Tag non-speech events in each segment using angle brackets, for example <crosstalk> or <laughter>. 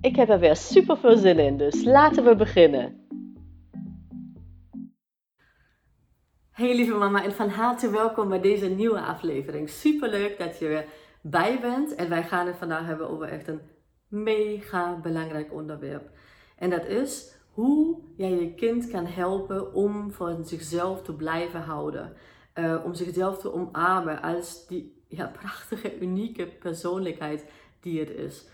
Ik heb er weer super veel zin in, dus laten we beginnen. Hey lieve mama en van harte welkom bij deze nieuwe aflevering. Super leuk dat je weer bij bent en wij gaan het vandaag hebben over echt een mega belangrijk onderwerp. En dat is hoe jij je kind kan helpen om van zichzelf te blijven houden. Uh, om zichzelf te omarmen als die ja, prachtige, unieke persoonlijkheid die het is.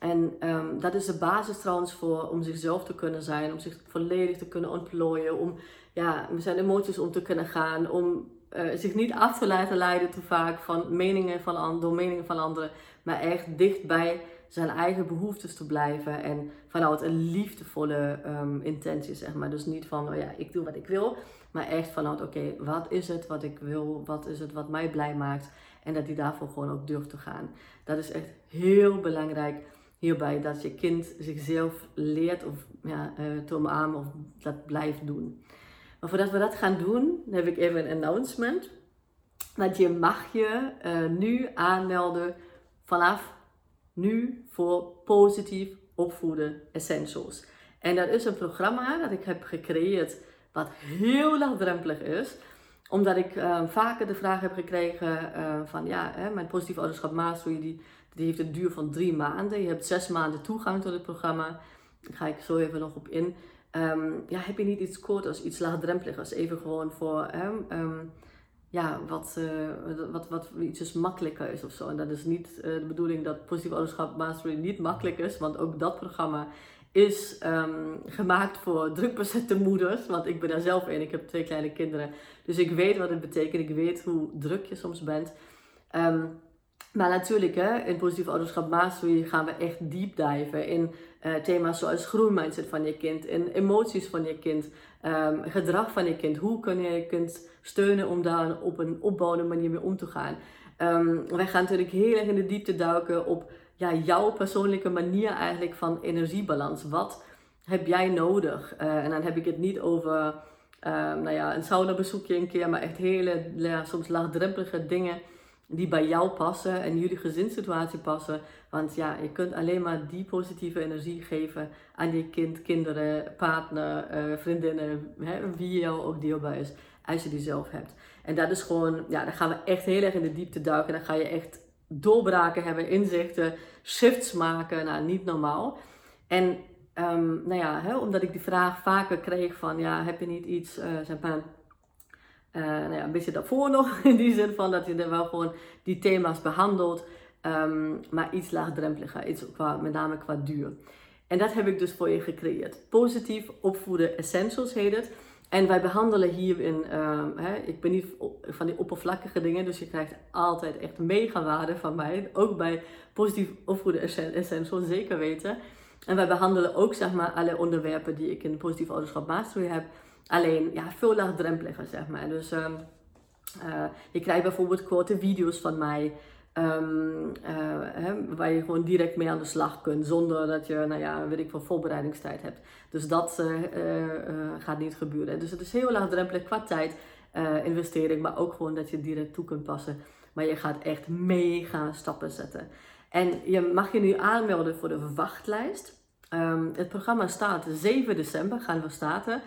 En um, dat is de basis trouwens voor om zichzelf te kunnen zijn, om zich volledig te kunnen ontplooien, om ja, met zijn emoties om te kunnen gaan, om uh, zich niet af te laten leiden te vaak van meningen van, door meningen van anderen, maar echt dicht bij zijn eigen behoeftes te blijven en vanuit een liefdevolle um, intentie, zeg maar. Dus niet van, oh ja, ik doe wat ik wil, maar echt vanuit, oké, wat is het wat ik wil? Wat is het wat mij blij maakt? En dat hij daarvoor gewoon ook durft te gaan. Dat is echt heel belangrijk hierbij, dat je kind zichzelf leert of ja, uh, te omarmen of dat blijft doen. Maar voordat we dat gaan doen, heb ik even een announcement. Dat je mag je uh, nu aanmelden vanaf nu voor positief opvoeden essentials. En dat is een programma dat ik heb gecreëerd wat heel laagdrempelig is omdat ik uh, vaker de vraag heb gekregen van ja, hè, mijn positief ouderschap mastery die, die heeft een duur van drie maanden. Je hebt zes maanden toegang tot het programma. Daar ga ik zo even nog op in. Um, ja, heb je niet iets kort als iets laagdrempeligers? Even gewoon voor um, ja, wat, uh, wat, wat iets makkelijker is of zo. En dat is niet uh, de bedoeling dat positief ouderschap mastery niet makkelijk is, want ook dat programma is gemaakt voor drukbezette moeders. Want ik ben daar zelf in. Ik heb twee kleine kinderen. Dus ik weet wat het betekent. Ik weet hoe druk je soms bent. Maar natuurlijk, hè, in positief ouderschap mastery gaan we echt deep diven in uh, thema's zoals groeimindset van je kind, in emoties van je kind, um, gedrag van je kind. Hoe kun je je kind steunen om daar op een opbouwende manier mee om te gaan? Um, wij gaan natuurlijk heel erg in de diepte duiken op ja, jouw persoonlijke manier eigenlijk van energiebalans. Wat heb jij nodig? Uh, en dan heb ik het niet over uh, nou ja, een sauna bezoekje een keer, maar echt hele, ja, soms laagdrempelige dingen die bij jou passen en jullie gezinssituatie passen. Want ja, je kunt alleen maar die positieve energie geven aan je kind, kinderen, partner, uh, vriendinnen, hè, wie jou ook deelbaar is, als je die zelf hebt. En dat is gewoon, ja, dan gaan we echt heel erg in de diepte duiken. Dan ga je echt doorbraken hebben, inzichten, shifts maken. Nou, niet normaal. En um, nou ja, hè, omdat ik die vraag vaker kreeg van, ja, heb je niet iets, uh, zeg maar, uh, nou ja, een beetje daarvoor nog, <laughs> in die zin van dat je er wel gewoon die thema's behandelt, um, maar iets laagdrempeliger, iets qua, met name qua duur. En dat heb ik dus voor je gecreëerd. Positief opvoeden essentials heet het. En wij behandelen hierin, uh, hè, ik ben niet van die oppervlakkige dingen, dus je krijgt altijd echt mega waarde van mij. Ook bij positief opvoeden essentials, zeker weten. En wij behandelen ook zeg maar alle onderwerpen die ik in positief ouderschap mastery heb. Alleen ja, veel laagdrempeliger zeg maar. Dus um, uh, je krijgt bijvoorbeeld korte video's van mij. Um, uh, hè, waar je gewoon direct mee aan de slag kunt. Zonder dat je, nou ja, weet ik veel, voorbereidingstijd hebt. Dus dat uh, gaat niet gebeuren. Dus het is heel laagdrempelig qua tijd, investering. Maar ook gewoon dat je direct toe kunt passen. Maar je gaat echt mega stappen zetten. En je mag je nu aanmelden voor de wachtlijst. Um, het programma staat 7 december, gaan we starten.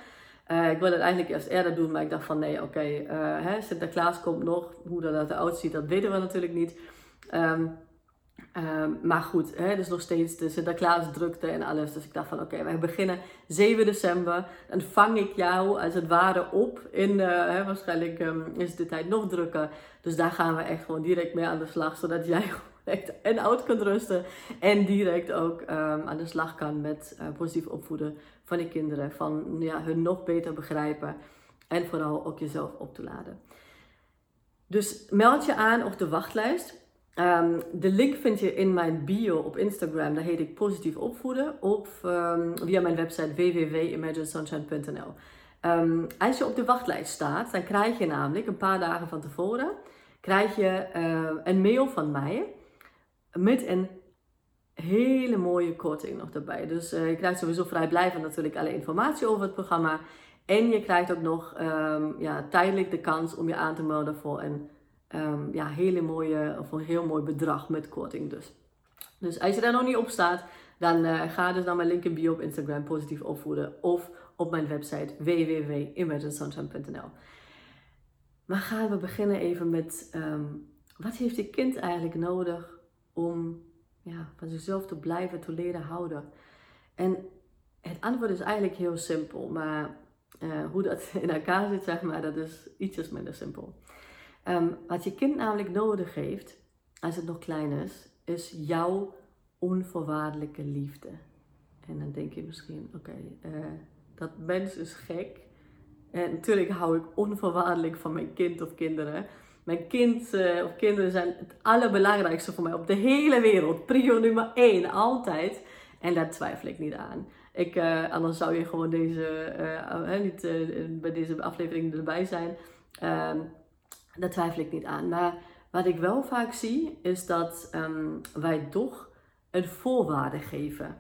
Uh, ik wilde het eigenlijk eerst eerder doen, maar ik dacht van nee, oké, okay, uh, Sinterklaas komt nog. Hoe dat eruit ziet, dat weten we natuurlijk niet. Um, um, maar goed, hè, dus nog steeds de Sinterklaas drukte en alles. Dus ik dacht van oké, wij beginnen 7 december. Dan vang ik jou als het ware op. In, uh, hè, waarschijnlijk um, is de tijd nog drukker. Dus daar gaan we echt gewoon direct mee aan de slag. Zodat jij en oud kunt rusten. En direct ook um, aan de slag kan met uh, positief opvoeden van die kinderen. Van ja, hun nog beter begrijpen. En vooral ook jezelf op te laden. Dus meld je aan op de wachtlijst. Ehm, de link vind je in mijn bio op Instagram, daar heet ik Positief Opvoeden, of um, via mijn website www.imaginesunshine.nl. Um, als je op de wachtlijst staat, dan krijg je namelijk een paar dagen van tevoren krijg je, uh, een mail van mij met een hele mooie korting nog erbij. Dus uh, je krijgt sowieso vrijblijvend natuurlijk alle informatie over het programma. En je krijgt ook nog um, ja, tijdelijk de kans om je aan te melden voor een um, ja, hele mooie, of een heel mooi bedrag met korting dus. Dus als je daar nog niet op staat, dan uh, ga dus naar mijn link in bio op Instagram positief opvoeden of op mijn website www.imaginesunshine.nl. Maar gaan we beginnen even met um, wat heeft je kind eigenlijk nodig om ja, van zichzelf te blijven, te leren houden? En het antwoord is eigenlijk heel simpel, maar uh, hoe dat <laughs> in elkaar zit, zeg maar, dat is ietsjes minder simpel. Um, wat je kind namelijk nodig heeft, als het nog klein is, is jouw onvoorwaardelijke liefde. En dan denk je misschien, oké, uh, dat mens is gek. En natuurlijk hou ik onvoorwaardelijk van mijn kind of kinderen. Mijn kind uh, of kinderen zijn het allerbelangrijkste voor mij op de hele wereld. Prio nummer één, altijd. En daar twijfel ik niet aan. Ik, uh, anders zou je gewoon deze, uh, niet bij deze aflevering erbij zijn. Ehm, daar twijfel ik niet aan. Maar wat ik wel vaak zie, is dat um, wij toch een voorwaarde geven.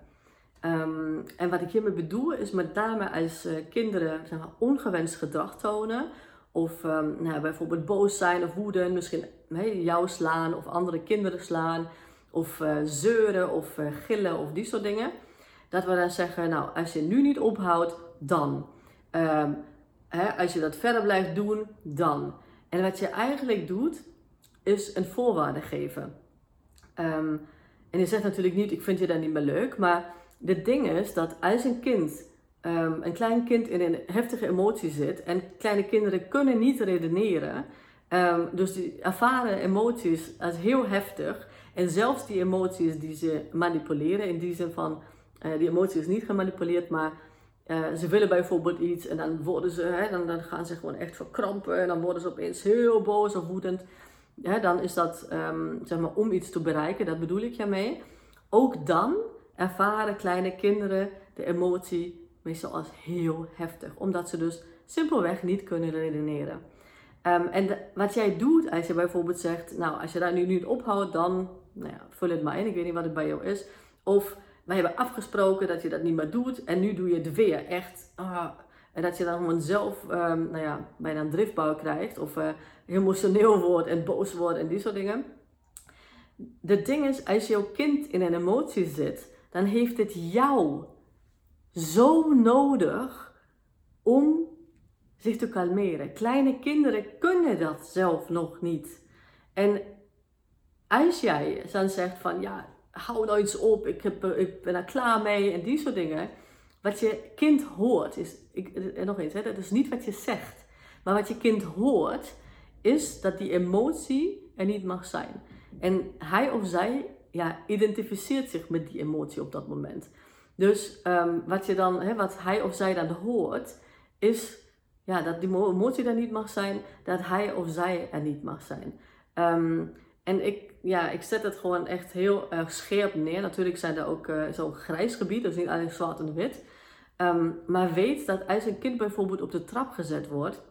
Um, en wat ik hiermee bedoel, is met name als kinderen zeg maar, ongewenst gedrag tonen. Of um, nou, bijvoorbeeld boos zijn of woeden, misschien jou slaan of andere kinderen slaan. Of uh, zeuren of uh, gillen of die soort dingen. Dat we dan zeggen, nou als je nu niet ophoudt, dan. Um, hè, als je dat verder blijft doen, dan. En wat je eigenlijk doet, is een voorwaarde geven. Um, en je zegt natuurlijk niet, ik vind je dat niet meer leuk. Maar de ding is dat als een kind, um, een klein kind in een heftige emotie zit. En kleine kinderen kunnen niet redeneren. Um, dus die ervaren emoties als heel heftig. En zelfs die emoties die ze manipuleren, in die zin van, uh, die emotie is niet gemanipuleerd, maar uh, ze willen bijvoorbeeld iets en dan worden ze, hè, dan, dan, gaan ze gewoon echt verkrampen en dan worden ze opeens heel boos of woedend. Ja, dan is dat um, zeg maar om iets te bereiken, dat bedoel ik mee. Ook dan ervaren kleine kinderen de emotie meestal als heel heftig, omdat ze dus simpelweg niet kunnen redeneren. Um, en wat jij doet als je bijvoorbeeld zegt, nou als je daar nu niet ophoudt, dan nou ja, vul het maar in, ik weet niet wat het bij jou is. Of wij hebben afgesproken dat je dat niet meer doet en nu doe je het weer. Echt. Ah, en dat je dan gewoon zelf um, nou ja, bijna een driftbouw krijgt of uh, emotioneel wordt en boos wordt en die soort dingen. De ding is, als jouw kind in een emotie zit, dan heeft het jou zo nodig om zich te kalmeren. Kleine kinderen kunnen dat zelf nog niet. En als jij dan zegt van ja, hou nou eens op, ik, heb, ik ben er klaar mee en die soort dingen. Wat je kind hoort, is, ik, en nog eens, hè, dat is niet wat je zegt. Maar wat je kind hoort, is dat die emotie er niet mag zijn. En hij of zij ja, identificeert zich met die emotie op dat moment. Dus um, wat, je dan, wat hij of zij dan hoort, is ja, dat die emotie er niet mag zijn, dat hij of zij er niet mag zijn. Um, en ik, ja, ik zet het gewoon echt heel erg scherp neer. Natuurlijk zijn er ook uh, zo'n grijs gebied, dus niet alleen zwart en wit. Um, maar weet dat als een kind bijvoorbeeld op de trap gezet wordt,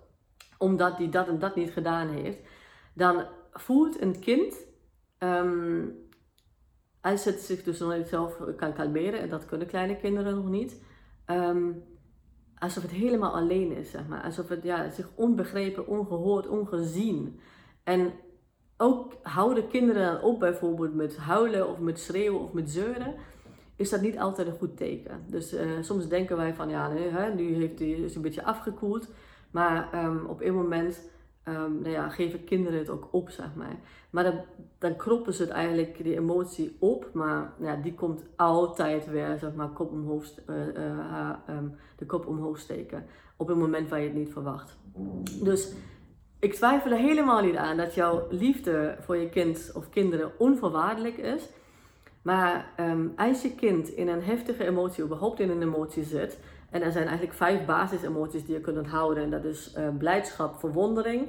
omdat die dat en dat niet gedaan heeft, dan voelt een kind, als het zich dus nog zelf kan kalmeren, en dat kunnen kleine kinderen nog niet, um, alsof het helemaal alleen is, zeg maar. Alsof het ja, zich onbegrepen, ongehoord, ongezien. En ook houden kinderen dan op bijvoorbeeld met huilen of met schreeuwen of met zeuren, is dat niet altijd een goed teken. Dus uh, soms denken wij van ja, hè, nu heeft hij, is een beetje afgekoeld. Maar um, op een moment um, nou ja, geven kinderen het ook op, zeg maar. Maar dan, dan kroppen ze het eigenlijk, die emotie op. Maar ja, die komt altijd weer, zeg maar, kop omhoog, uh, de kop omhoog steken. Op een moment waar je het niet verwacht. Dus ik twijfel er helemaal niet aan dat jouw liefde voor je kind of kinderen onvoorwaardelijk is. Maar um, als je kind in een heftige emotie, überhaupt in een emotie zit, en er zijn eigenlijk vijf basisemoties die je kunt houden, en dat is uh, blijdschap, verwondering,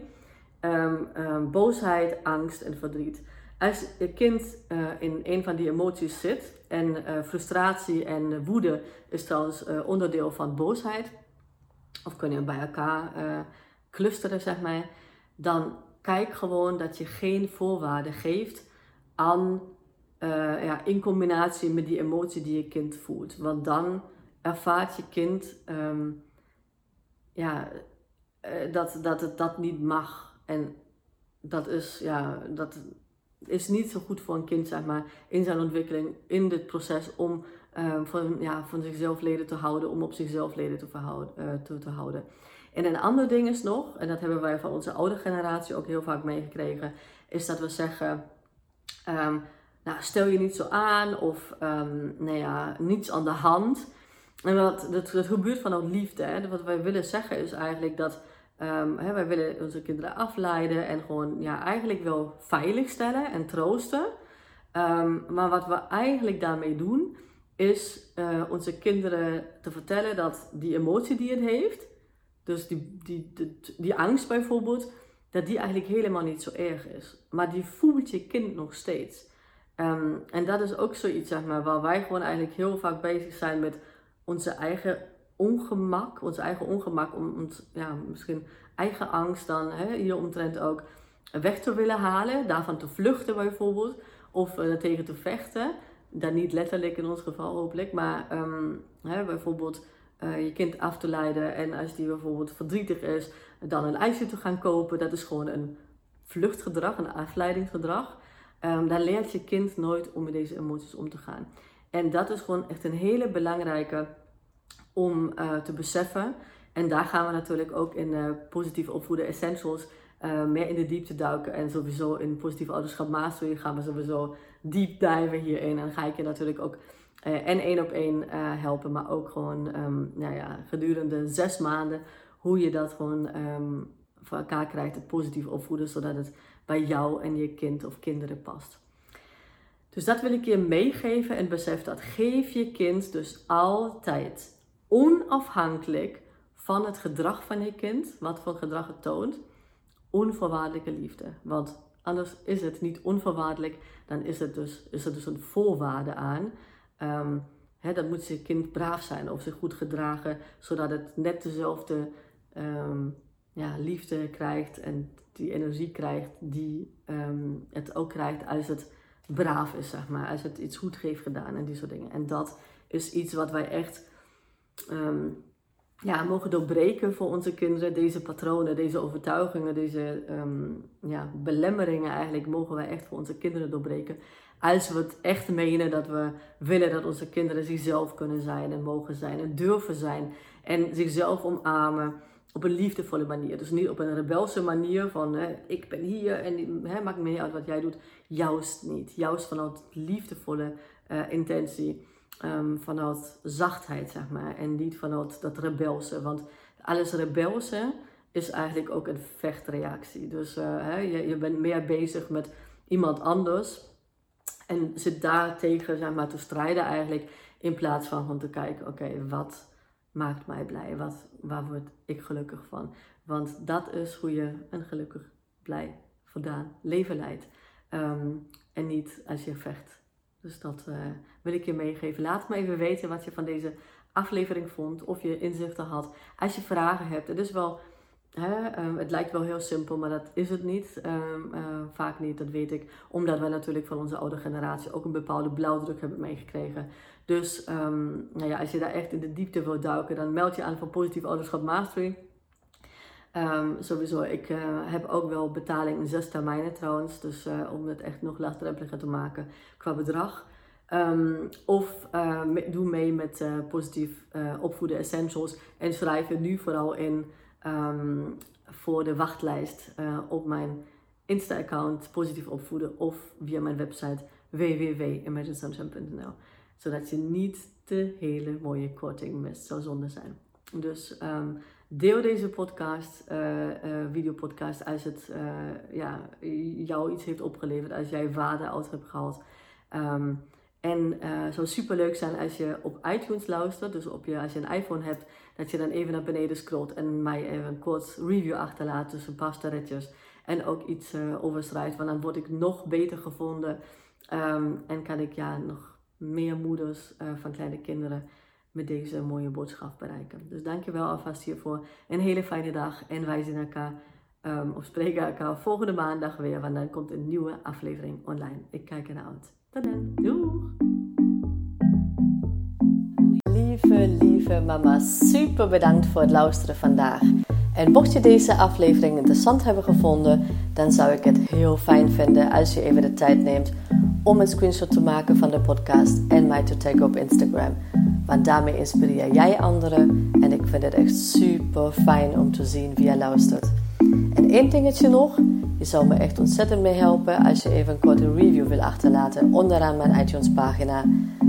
um, um, boosheid, angst en verdriet. als je kind in een van die emoties zit, en frustratie en woede is trouwens onderdeel van boosheid, of kunnen bij elkaar clusteren, zeg maar, dan kijk gewoon dat je geen voorwaarden geeft aan, ja, in combinatie met die emotie die je kind voelt. Want dan ervaart je kind ehm, ja, eh, dat, dat het dat niet mag. En dat is, ja, dat is niet zo goed voor een kind, zeg maar, in zijn ontwikkeling, in dit proces om um, van, ja, van zichzelf leden te houden, om op zichzelf leden te, verhouden, uh, te, te houden. En een ander ding is nog, en dat hebben wij van onze oude generatie ook heel vaak meegekregen, is dat we zeggen, um, nou, stel je niet zo aan of um, nou ja, niets aan de hand. En wat, dat, dat gebeurt vanuit liefde. Hè? Wat wij willen zeggen is eigenlijk dat um, hè, wij willen onze kinderen afleiden en gewoon ja, eigenlijk wel veilig stellen en troosten. Um, maar wat we eigenlijk daarmee doen, is uh, onze kinderen te vertellen dat die emotie die het heeft, dus die, die, die, angst bijvoorbeeld, dat die eigenlijk helemaal niet zo erg is. Maar die voelt je kind nog steeds. Um, en dat is ook zoiets, zeg maar, waar wij gewoon eigenlijk heel vaak bezig zijn met onze eigen ongemak, onze eigen ongemak, om ons, ja, misschien eigen angst dan hè, hier omtrent ook weg te willen halen, daarvan te vluchten bijvoorbeeld, of uh, tegen te vechten. Dan niet letterlijk in ons geval hopelijk, maar um, hè, bijvoorbeeld uh, je kind af te leiden en als die bijvoorbeeld verdrietig is, dan een ijsje te gaan kopen, dat is gewoon een vluchtgedrag, een afleidingsgedrag. Um, dan leert je kind nooit om met deze emoties om te gaan. En dat is gewoon echt een hele belangrijke om uh, te beseffen. En daar gaan we natuurlijk ook in uh, positief opvoeden essentials uh, meer in de diepte duiken. En sowieso in positief ouderschap mastery gaan we sowieso diep diven hierin. En ga ik je natuurlijk ook en één op één helpen, maar ook gewoon um, nou ja, gedurende zes maanden hoe je dat gewoon um, voor elkaar krijgt, het positief opvoeden, zodat het bij jou en je kind of kinderen past. Dus dat wil ik je meegeven en besef dat geef je kind dus altijd onafhankelijk van het gedrag van je kind, wat voor gedrag het toont, onvoorwaardelijke liefde. Want anders is het niet onvoorwaardelijk, dan is, het dus, is er dus een voorwaarde aan. Um, dan moet je kind braaf zijn of zich goed gedragen, zodat het net dezelfde um, ja, liefde krijgt en die energie krijgt die um, het ook krijgt als het braaf is, zeg maar. Als het iets goed heeft gedaan en die soort dingen. En dat is iets wat wij echt um, ja, mogen doorbreken voor onze kinderen. Deze patronen, deze overtuigingen, deze um, ja, belemmeringen eigenlijk mogen wij echt voor onze kinderen doorbreken. Als we het echt menen dat we willen dat onze kinderen zichzelf kunnen zijn en mogen zijn en durven zijn. En zichzelf omarmen op een liefdevolle manier. Dus niet op een rebelse manier van hè, ik ben hier en hè, maakt me niet uit wat jij doet. Juist niet. Juist vanuit liefdevolle uh, intentie. Um, vanuit zachtheid, zeg maar. En niet vanuit dat rebelse. Want alles rebelse is eigenlijk ook een vechtreactie. Dus uh, hè, je, je bent meer bezig met iemand anders. En zit daar tegen zeg maar, te strijden eigenlijk. In plaats van gewoon te kijken, oké, wat maakt mij blij? Wat, waar word ik gelukkig van? Want dat is hoe je een gelukkig, blij, voldaan leven leidt. Um, en niet als je vecht. Dus dat uh, wil ik je meegeven. Laat me even weten wat je van deze aflevering vond. Of je inzichten had. Als je vragen hebt. Het is wel... Um, het lijkt wel heel simpel, maar dat is het niet. Um, uh, vaak niet, dat weet ik. Omdat wij natuurlijk van onze oude generatie ook een bepaalde blauwdruk hebben meegekregen. Dus um, nou ja, als je daar echt in de diepte wilt duiken, dan meld je aan voor Positief Ouderschap Mastery. Sowieso, ik uh, heb ook wel betaling in zes termijnen trouwens. Dus uh, om het echt nog laagdrempeliger te maken qua bedrag. Of doe mee met positief opvoeden essentials. En schrijf je nu vooral in um, voor de wachtlijst op mijn Insta-account positief opvoeden. Of via mijn website www.imaginesunshine.nl zodat je niet de hele mooie korting mist. Zou zonde zijn. Dus um, deel deze podcast, uh, uh, videopodcast, als het ja, jou iets heeft opgeleverd, als jij waarde uit hebt gehaald. Um, en het zou super leuk zijn als je op iTunes luistert, dus op je, als je een iPhone hebt, dat je dan even naar beneden scrolt en mij even een kort review achterlaat, dus een paar sterretjes. en ook iets uh. Want dan word ik nog beter gevonden ehm, en kan ik ja, nog meer moeders uh, van kleine kinderen met deze mooie boodschap bereiken. Dus dankjewel alvast hiervoor. Een hele fijne dag en wij zien elkaar um, of spreken elkaar volgende maandag weer, want dan komt een nieuwe aflevering online. Ik kijk ernaar uit. Tot dan. Doeg! Mama, super bedankt voor het luisteren vandaag. En mocht je deze aflevering interessant hebben gevonden, dan zou ik het heel fijn vinden als je even de tijd neemt om een screenshot te maken van de podcast en mij te taggen op Instagram. Want daarmee inspireer jij anderen en ik vind het echt super fijn om te zien wie je luistert. En één dingetje nog, je zou me echt ontzettend mee helpen als je even een korte review wil achterlaten onderaan mijn iTunes pagina.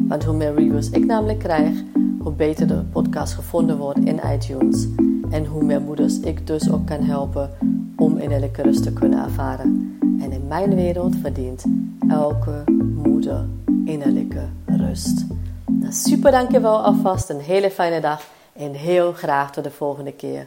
Want hoe meer reviews ik namelijk krijg, hoe beter de podcast gevonden wordt in iTunes. En hoe meer moeders ik dus ook kan helpen om innerlijke rust te kunnen ervaren. En in mijn wereld verdient elke moeder innerlijke rust. Nou, super dankjewel alvast, een hele fijne dag en heel graag tot de volgende keer.